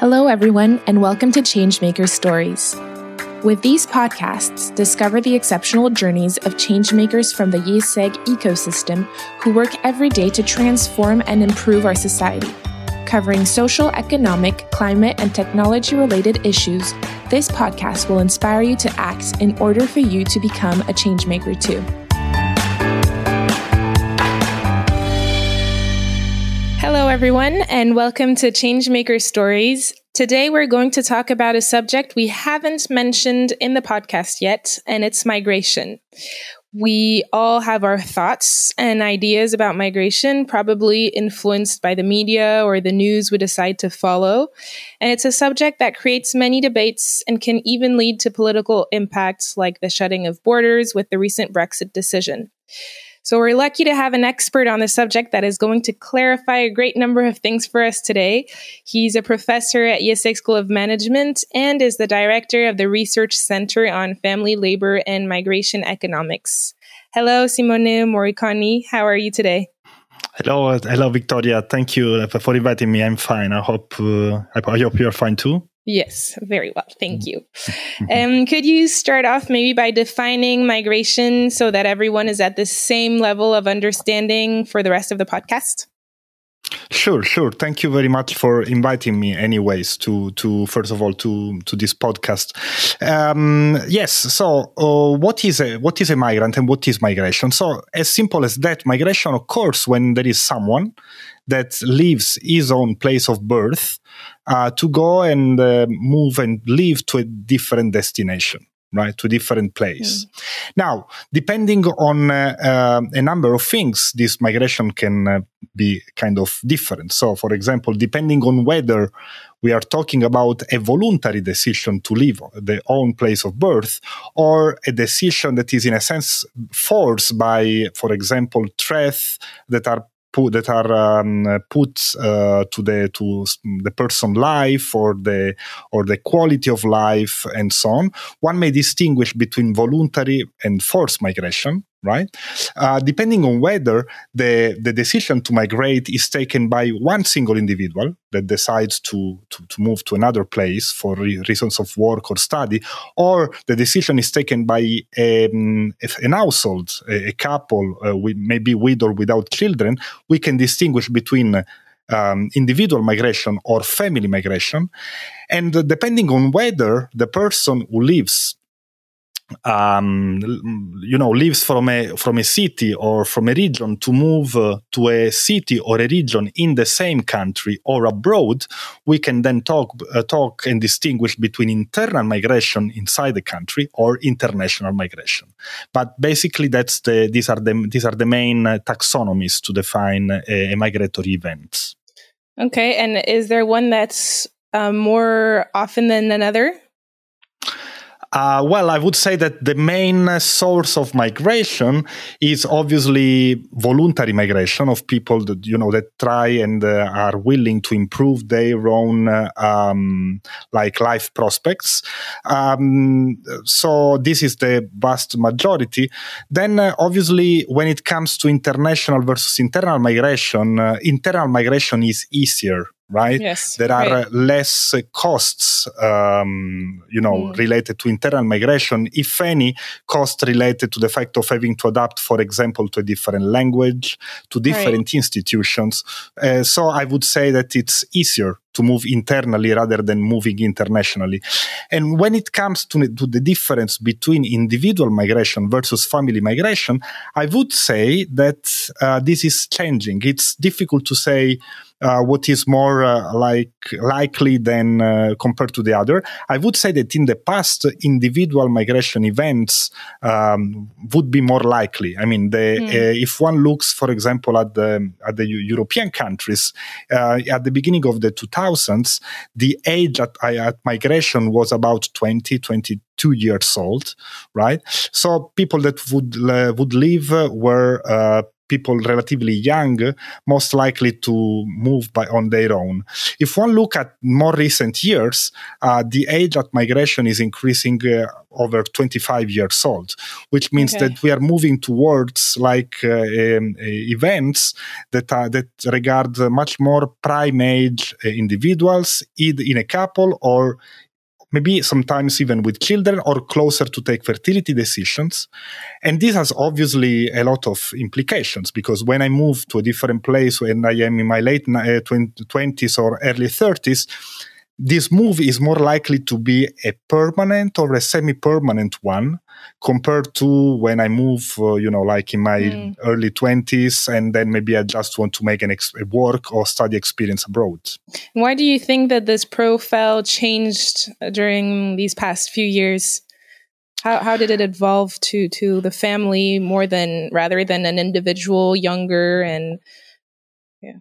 Hello, everyone, and welcome to Changemakers Stories. With these podcasts, discover the exceptional journeys of changemakers from the IÉSEG ecosystem who work every day to transform and improve our society. Covering social, economic, climate, and technology related issues, this podcast will inspire you to act in order for you to become a changemaker too. Hello, everyone, and welcome to Changemaker Stories. Today, we're going to talk about a subject we haven't mentioned in the podcast yet, and it's migration. We all have our thoughts and ideas about migration, probably influenced by the media or the news we decide to follow. And it's a subject that creates many debates and can even lead to political impacts like the shutting of borders with the recent Brexit decision. So we're lucky to have an expert on the subject that is going to clarify a great number of things for us today. He's a professor at IÉSEG School of Management and is the director of the Research Center on Family, Labor, and Migration Economics. Hello, Simone Moriconi. How are you today? Hello, hello, Victoria. Thank you for inviting me. I'm fine. I hope uh, I hope you're fine too. Yes, very well. Thank you. Um, could you start off maybe by defining migration so that everyone is at the same level of understanding for the rest of the podcast? Sure, sure. Thank you very much for inviting me, anyways, to to first of all to to this podcast. Um, yes. So, uh, what is a what is a migrant and what is migration? So, as simple as that, migration occurs when there is someone that leaves his own place of birth uh, to go and uh, move and live to a different destination right? To different place. Mm. now depending on uh, uh, a number of things this migration can uh, be kind of different. So for example depending on whether we are talking about a voluntary decision to leave the own place of birth or a decision that is in a sense forced by for example threats that are put that are um, put uh, to the to the person life or the or the quality of life and so on. One may distinguish between voluntary and forced migration right? Uh, depending on whether the, the decision to migrate is taken by one single individual that decides to, to, to move to another place for re- reasons of work or study, or the decision is taken by um, an household, a, a couple, uh, with, maybe with or without children, we can distinguish between um, individual migration or family migration. And depending on whether the person who lives um, you know lives from a from a city or from a region to move uh, to a city or a region in the same country or abroad, we can then talk uh, talk and distinguish between internal migration inside the country or international migration. But basically, that's the these are the these are the main uh, taxonomies to define a, a migratory event. Okay, and is there one that's uh, more often than another? Uh, well, I would say that the main source of migration is obviously voluntary migration of people that you know that try and uh, are willing to improve their own uh, um, like life prospects. Um, so this is the vast majority. Then, uh, obviously, when it comes to international versus internal migration, uh, internal migration is easier right? Yes, there are right. less costs, um, you know, mm. related to internal migration, if any, cost related to the fact of having to adapt, for example, to a different language, to different right. institutions. Uh, so I would say that it's easier to move internally rather than moving internationally. And when it comes to, to the difference between individual migration versus family migration, I would say that uh, this is changing. It's difficult to say uh, what is more uh, like likely than uh, compared to the other. I would say that in the past, individual migration events um, would be more likely. I mean, the, mm. if one looks, for example, at the at the European countries, uh, at the beginning of the 2000s, the age at, at migration was about 20, 22 years old, right? So people that would uh, would live were people relatively young, most likely to move by on their own. If one look at more recent years, uh, the age at migration is increasing uh, over 25 years old, which means okay. that we are moving towards like uh, um, uh, events that are, that regard much more prime age uh, individuals, either in a couple or maybe sometimes even with children or closer to take fertility decisions. And this has obviously a lot of implications because when I move to a different place when I am in my late 20s uh, or early 30s, this move is more likely to be a permanent or a semi-permanent one compared to when I move, uh, you know, like in my mm. early 20s, and then maybe I just want to make an ex- a work or study experience abroad. Why do you think that this profile changed during these past few years? How, how did it evolve to, to the family more than rather than an individual younger and yeah.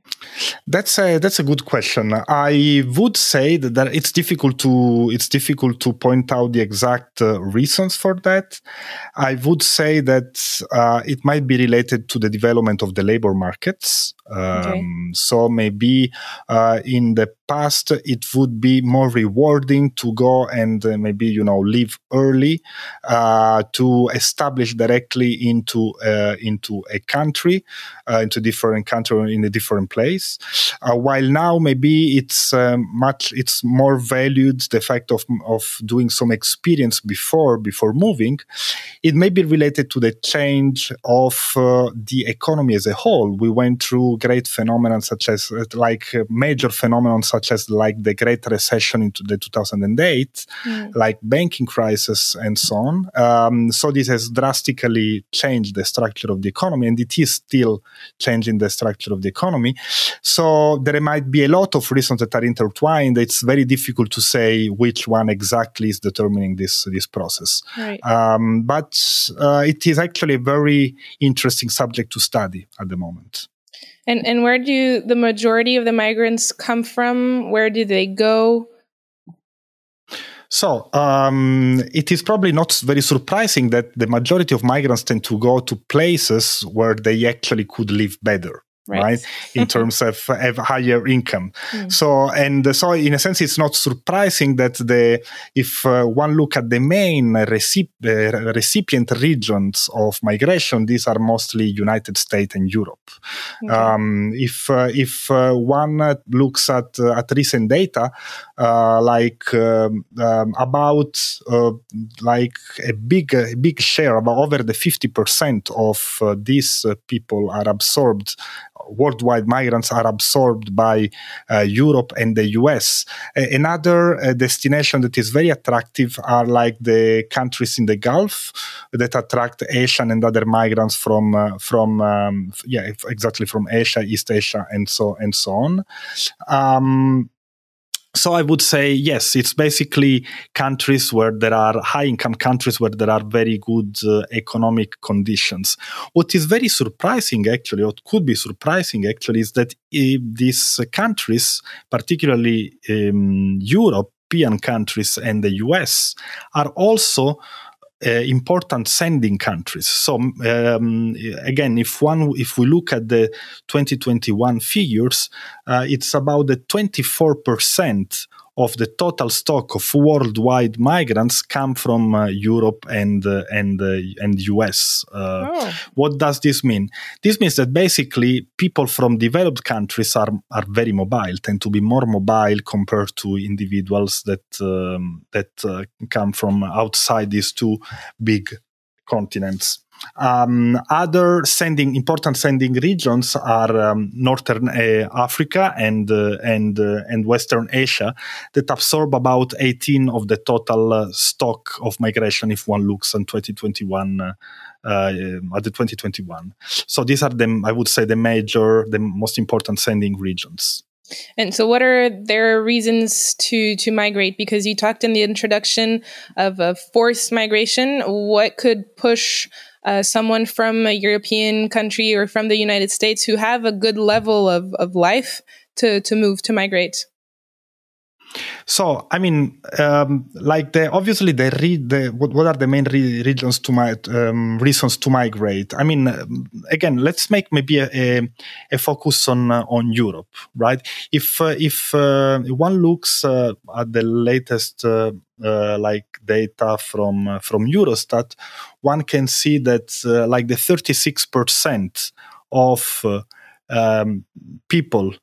That's a that's a good question. I would say that, that it's difficult to it's difficult to point out the exact uh, reasons for that. I would say that uh, it might be related to the development of the labor markets. Um, okay. So maybe uh, in the past it would be more rewarding to go and uh, maybe you know leave early uh, to establish directly into uh, into a country, into a different country in a different place. Uh, while now maybe it's um, much it's more valued the fact of of doing some experience before before moving. It may be related to the change of uh, the economy as a whole. We went through great phenomena such as like major phenomena such as like the Great Recession into the 2008, mm. like banking crisis and so on. Um, so this has drastically changed the structure of the economy, and it is still changing the structure of the economy economy. So there might be a lot of reasons that are intertwined. It's very difficult to say which one exactly is determining this this process. Right. Um, but uh, it is actually a very interesting subject to study at the moment. And and where do the majority of the migrants come from? Where do they go? So um, it is probably not very surprising that the majority of migrants tend to go to places where they actually could live better right, right? in terms of, of higher income. Mm. So, and so in a sense, it's not surprising that the if uh, one look at the main recip- uh, recipient regions of migration, these are mostly United States and Europe. Okay. Um, if uh, if uh, one looks at uh, at recent data, uh, like um, um, about like a big a big share, about over the fifty percent of these people are absorbed worldwide migrants are absorbed by uh, Europe and the US. another uh, destination that is very attractive are like the countries in the Gulf that attract Asian and other migrants from uh, from um, yeah exactly from Asia, East Asia, and so and so on. Um, so I would say yes, it's basically countries where there are high income countries where there are very good uh, economic conditions. What is very surprising, actually, what could be surprising, actually, is that uh, these countries, particularly um, European countries and the US, are also important sending countries. So um, again, if one if we look at the 2021 figures, uh, it's about the 24 percent of the total stock of worldwide migrants come from uh, Europe and uh, and uh, and US. Uh, oh. What does this mean? This means that basically people from developed countries are are very mobile, tend to be more mobile compared to individuals that um, that uh, come from outside these two big continents. Um, other sending important sending regions are um, northern uh, Africa and uh, and uh, and Western Asia that absorb about 18 of the total uh, stock of migration if one looks on 2021 uh, uh, at the 2021. So these are the I would say the major the most important sending regions. And so, what are their reasons to to migrate? Because you talked in the introduction of a forced migration. What could push uh, someone from a European country or from the United States who have a good level of, of life to, to move to migrate? So, I mean, um, like obviously the, what, what are the main re- to my um, reasons to migrate? I mean, again, let's make maybe a, a, a focus on uh, on Europe, right? If uh, if uh, one looks uh, at the latest uh, uh, like data from from Eurostat, one can see that like the thirty six percent of um, people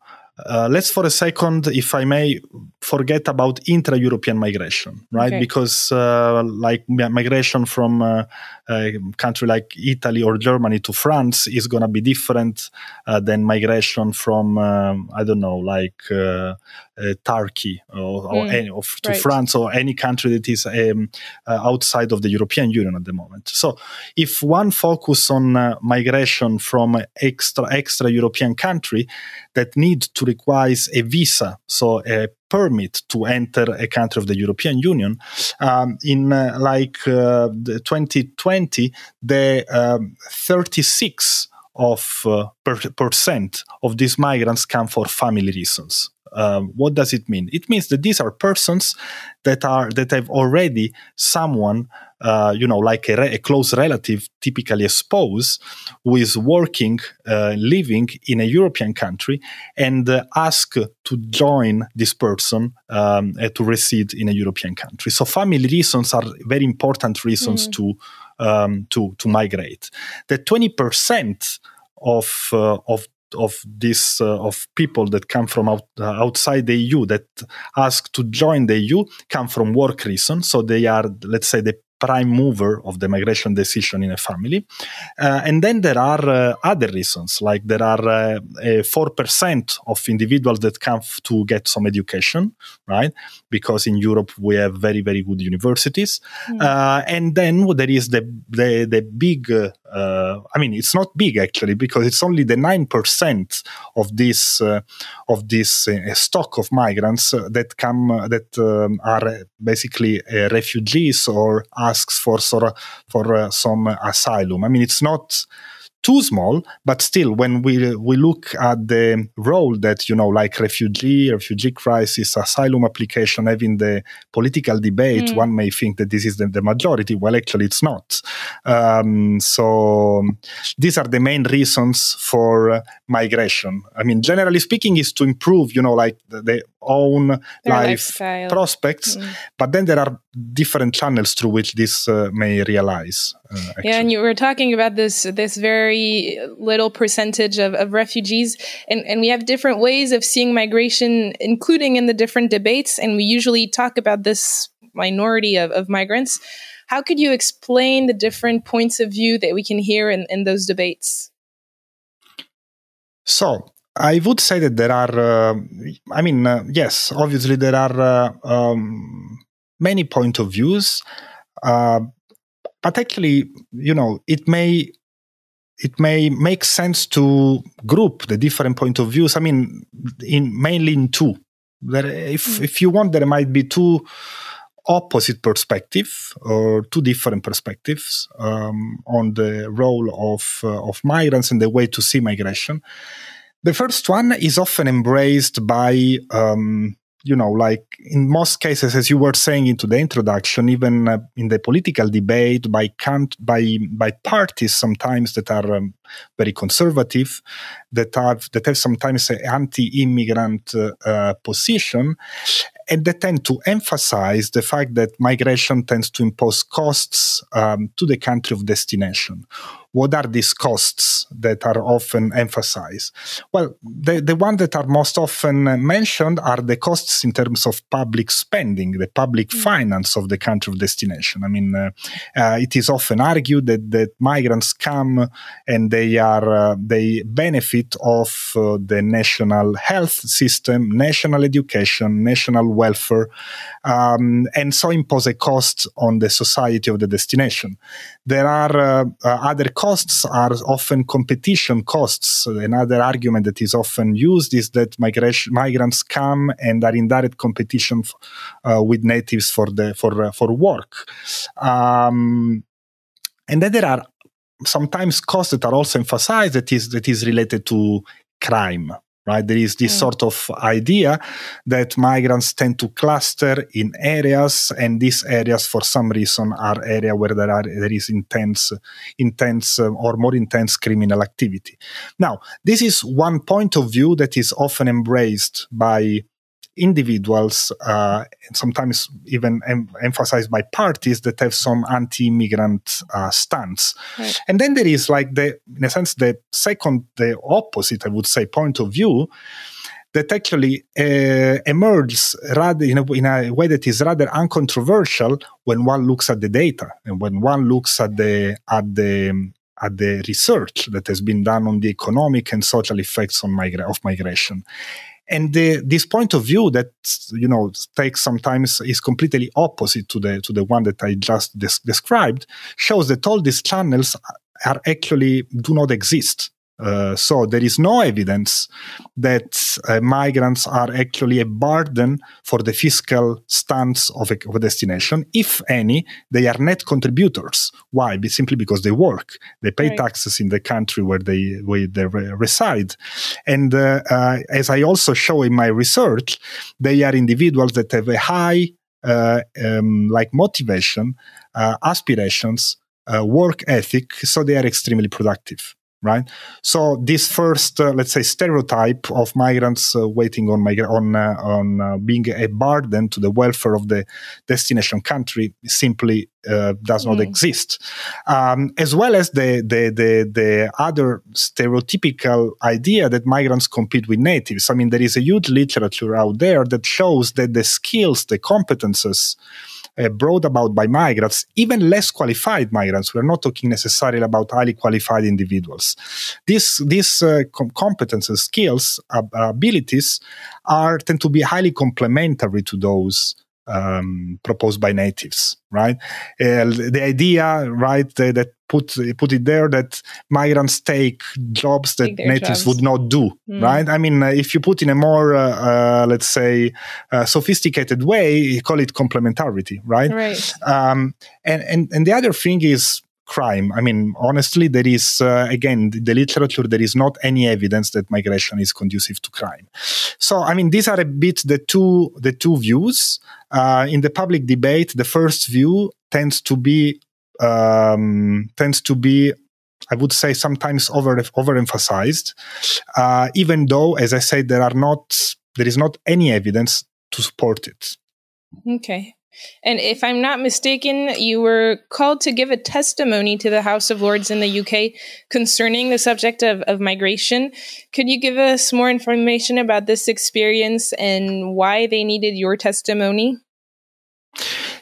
uh, let's for a second, if I may, forget about intra-European migration, right? Okay. Because uh, like migration from uh, a country like Italy or Germany to France is going to be different uh, than migration from um, I don't know, like uh, uh, Turkey or, mm, any, of, to right. France or any country that is um, outside of the European Union at the moment. So, if one focus on migration from extra extra European country that need to requires a visa, so a permit to enter a country of the European Union. Um, in uh, like uh, the 2020, the um, 36 of uh, per- percent of these migrants come for family reasons. Um, what does it mean? It means that these are persons that are that have already someone, uh, you know, like a, re- a, close relative, typically a spouse, who is working, uh, living in a European country, and uh, ask to join this person um, to reside in a European country. So family reasons are very important reasons mm. to um, to to migrate. The twenty percent of uh, of of this uh, of people that come from out, uh, outside the EU that ask to join the EU come from work reasons. So they are, let's say, the prime mover of the migration decision in a family. Uh, and then there are uh, other reasons, like there are uh, 4% of individuals that come to get some education, right? Because in Europe we have very, very good universities. Mm. and then there is the, the, the big uh, I mean, it's not big actually because it's only the nine percent of this uh, of this uh, stock of migrants that come that um, are basically refugees or asks for sort of, for some asylum. I mean, it's not too small, but still, when we we look at the role that you know, like refugee, refugee crisis, asylum application, having the political debate, mm. one may think that this is the, the majority. Well, actually, it's not. Um, so these are the main reasons for uh, migration. I mean, generally speaking, is to improve, you know, like the, the own Their life lifestyle. prospects. Mm. But then there are different channels through which this uh, may realize. Uh, yeah, and you were talking about this this very little percentage of, of refugees, and, and we have different ways of seeing migration, including in the different debates. And we usually talk about this minority of, of migrants. How could you explain the different points of view that we can hear in, in those debates? So, I would say that there are, uh, I mean, uh, yes, obviously there are uh, um, many point of views, uh, but you know, it may it may make sense to group the different point of views. I mean, in mainly in two. There, if mm. if you want, there might be two opposite perspective or two different perspectives um, on the role of uh, of migrants and the way to see migration. The first one is often embraced by, um, you know, like in most cases, as you were saying into the introduction, even uh, in the political debate by by by parties sometimes that are um, very conservative, that have that have sometimes an anti-immigrant uh, uh, position, and they tend to emphasize the fact that migration tends to impose costs um, to the country of destination what are these costs that are often emphasized? Well, the, the ones that are most often mentioned are the costs in terms of public spending, the public mm. finance of the country of destination. I mean, uh, uh, it is often argued that, that migrants come and they are uh, they benefit of uh, the national health system, national education, national welfare, um, and so impose a cost on the society of the destination. There are uh, uh, other costs are often competition costs. Another argument that is often used is that migration, migrants come and are in direct competition f- uh, with natives for the for uh, for work. Um, and then there are sometimes costs that are also emphasized that is that is related to crime right? There is this mm. sort of idea that migrants tend to cluster in areas, and these areas, for some reason, are area where there are there is intense, intense uh, or more intense criminal activity. Now, this is one point of view that is often embraced by individuals, uh, sometimes even em- emphasized by parties that have some anti-immigrant uh, stance. Right. And then there is like the, in a sense, the second, the opposite, I would say, point of view that actually uh, emerges rather in a, in a, way that is rather uncontroversial when one looks at the data and when one looks at the at the at the research that has been done on the economic and social effects on migra- of migration and the, this point of view that you know takes sometimes is completely opposite to the to the one that I just des- described shows that all these channels are actually do not exist uh, so there is no evidence that uh, migrants are actually a burden for the fiscal stance of a, of a, destination. If any, they are net contributors. Why? Be simply because they work. They pay right. taxes in the country where they where they re- reside. And uh, uh as I also show in my research, they are individuals that have a high uh, um, like motivation, aspirations, work ethic, so they are extremely productive right? So this first, uh, let's say, stereotype of migrants uh, waiting on migra- on uh, on uh, being a burden to the welfare of the destination country simply uh, does mm. not exist, um, as well as the, the the the other stereotypical idea that migrants compete with natives. I mean, there is a huge literature out there that shows that the skills, the competences uh, brought about by migrants, even less qualified migrants. We're not talking necessarily about highly qualified individuals. These these uh, com- competences, skills, abilities are tend to be highly complementary to those um, proposed by natives, right? Uh, the idea, right, that put put it there that migrants take jobs that natives jobs. would not do, mm. right? I mean, uh, if you put in a more, uh, uh let's say, uh, sophisticated way, you call it complementarity, right? Right. Um, and and and the other thing is crime. I mean, honestly, there is, uh, again, the literature, there is not any evidence that migration is conducive to crime. So, I mean, these are a bit the two, the two views. Uh, in the public debate, the first view tends to be, um, tends to be I would say sometimes over overemphasized, uh, even though, as I said, there are not there is not any evidence to support it. Okay. And if I'm not mistaken, you were called to give a testimony to the House of Lords in the UK concerning the subject of, of migration. Could you give us more information about this experience and why they needed your testimony?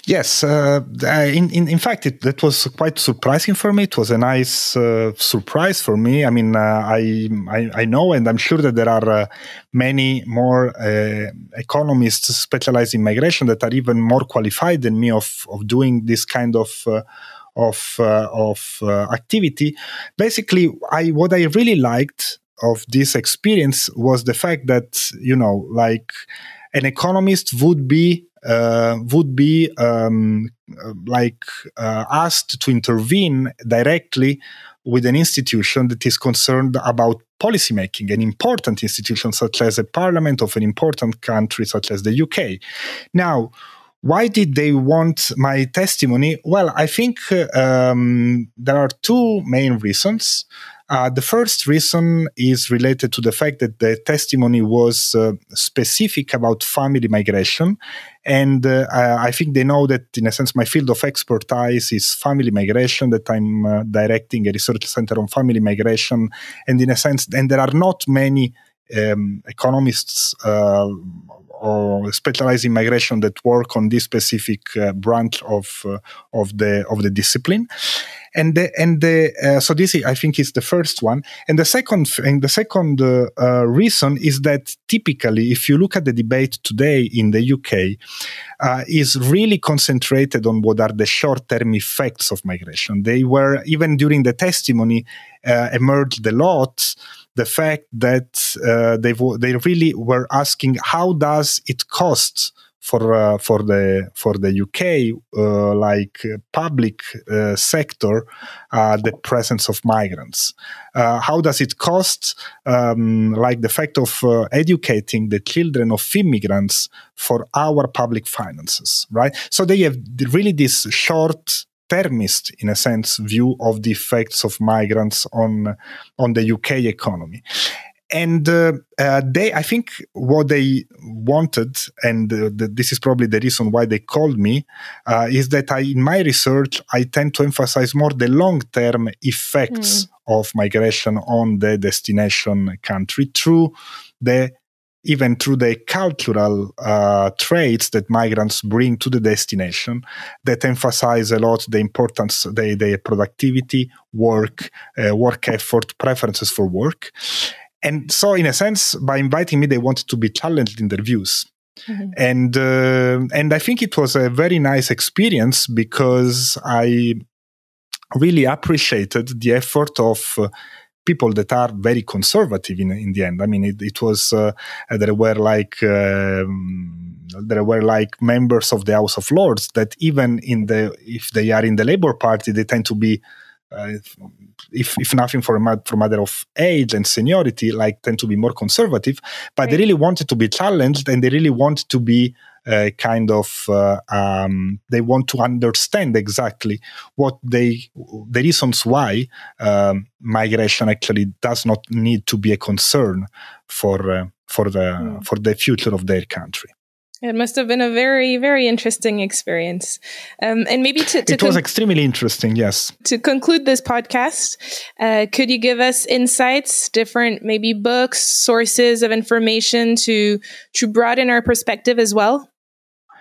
Yes, uh, in, in, in fact, it, that was quite surprising for me. It was a nice uh, surprise for me. I mean, uh, I, I, I know, and I'm sure that there are uh, many more uh, economists specialized in migration that are even more qualified than me of of doing this kind of. Uh, of of activity, basically, I what I really liked of this experience was the fact that you know, like an economist would be uh, would be um, like uh, asked to intervene directly with an institution that is concerned about policymaking, an important institution such as a parliament of an important country such as the UK. Now, why did they want my testimony? Well, I think um, there are two main reasons. Uh, the first reason is related to the fact that the testimony was uh, specific about family migration. And uh, I think they know that, in a sense, my field of expertise is family migration, that I'm uh, directing a research center on family migration. And in a sense, and there are not many um, economists uh, or specialized in migration that work on this specific uh, branch of of the of the discipline and the, and the uh, so this I think is the first one, and the second and the second uh, uh, reason is that typically, if you look at the debate today in the UK, is really concentrated on what are the short-term effects of migration. They were even during the testimony emerged a lot the fact that uh, they they really were asking how does it cost for uh, for the for the UK, uh, like public uh, sector, the presence of migrants. How does it cost? Um, like the fact of educating the children of immigrants for our public finances, right? So they have really this short termist, in a sense, view of the effects of migrants on on the UK economy and uh, uh, they i think what they wanted and uh, the, this is probably the reason why they called me uh, is that i in my research i tend to emphasize more the long term effects mm. of migration on the destination country through the even through the cultural uh, traits that migrants bring to the destination that emphasize a lot the importance the, the productivity work uh, work effort preferences for work and so in a sense by inviting me they wanted to be challenged in their views mm-hmm. and uh, and i think it was a very nice experience because i really appreciated the effort of uh, people that are very conservative in, in the end i mean it, it was uh, there were like um, there were like members of the house of lords that even in the if they are in the labor party they tend to be uh, if, if nothing for a, for a matter of age and seniority, like tend to be more conservative, but right. they really wanted to be challenged and they really want to be uh, kind of uh, um, they want to understand exactly what they the reasons why um, migration actually does not need to be a concern for uh, for the mm. for the future of their country. It must have been a very, very interesting experience. Um, and maybe to, to it was con- extremely interesting. Yes. To conclude this podcast, uh, could you give us insights, different maybe books, sources of information to to broaden our perspective as well?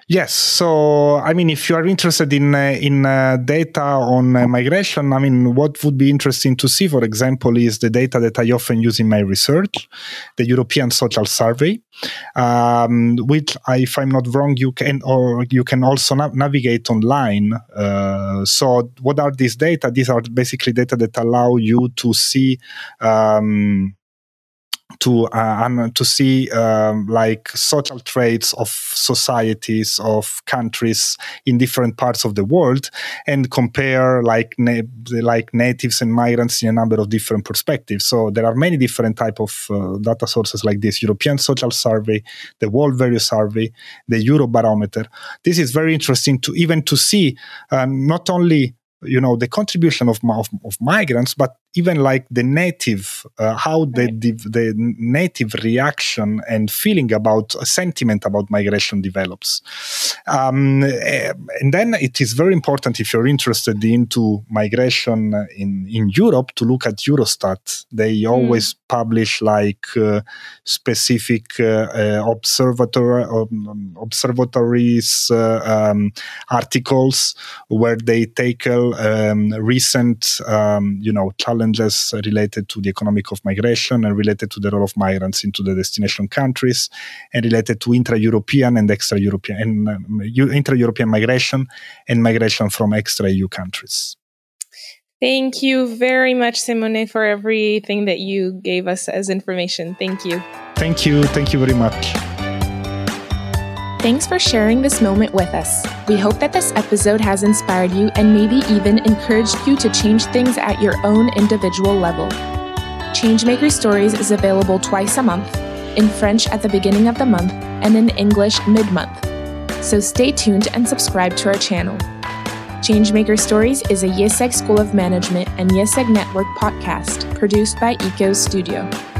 Yes. So, I mean, if you are interested in uh, in uh, data on uh, migration, I mean, what would be interesting to see, for example, is the data that I often use in my research, the European Social Survey, um, which, if I'm not wrong, you can or you can also na- navigate online. Uh, so, what are these data? These are basically data that allow you to see. Um, to uh, to see um, like social traits of societies of countries in different parts of the world and compare like na- like natives and migrants in a number of different perspectives. So there are many different type of uh, data sources like this. European social survey the world value survey the eurobarometer. This is very interesting to even to see uh, not only you know the contribution of, of, of migrants but even like the native uh, how the, the, the native reaction and feeling about a sentiment about migration develops. Um, eh, and then it is very important if you're interested into migration in in Europe to look at Eurostat. They mm. always publish like uh, specific uh, uh observatory um, observatories uh, um, articles where they tackle um, recent um, you know challenges challenges related to the economic of migration and related to the role of migrants into the destination countries and related to intra-European and extra-European and um, intra-European migration and migration from extra-EU countries. Thank you very much, Simone, for everything that you gave us as information. Thank you. Thank you. Thank you very much. Thanks for sharing this moment with us. We hope that this episode has inspired you and maybe even encouraged you to change things at your own individual level. Changemaker Stories is available twice a month, in French at the beginning of the month and in English mid month. So stay tuned and subscribe to our channel. Changemaker Stories is a IÉSEG School of Management and IÉSEG Network podcast produced by ECO Studio.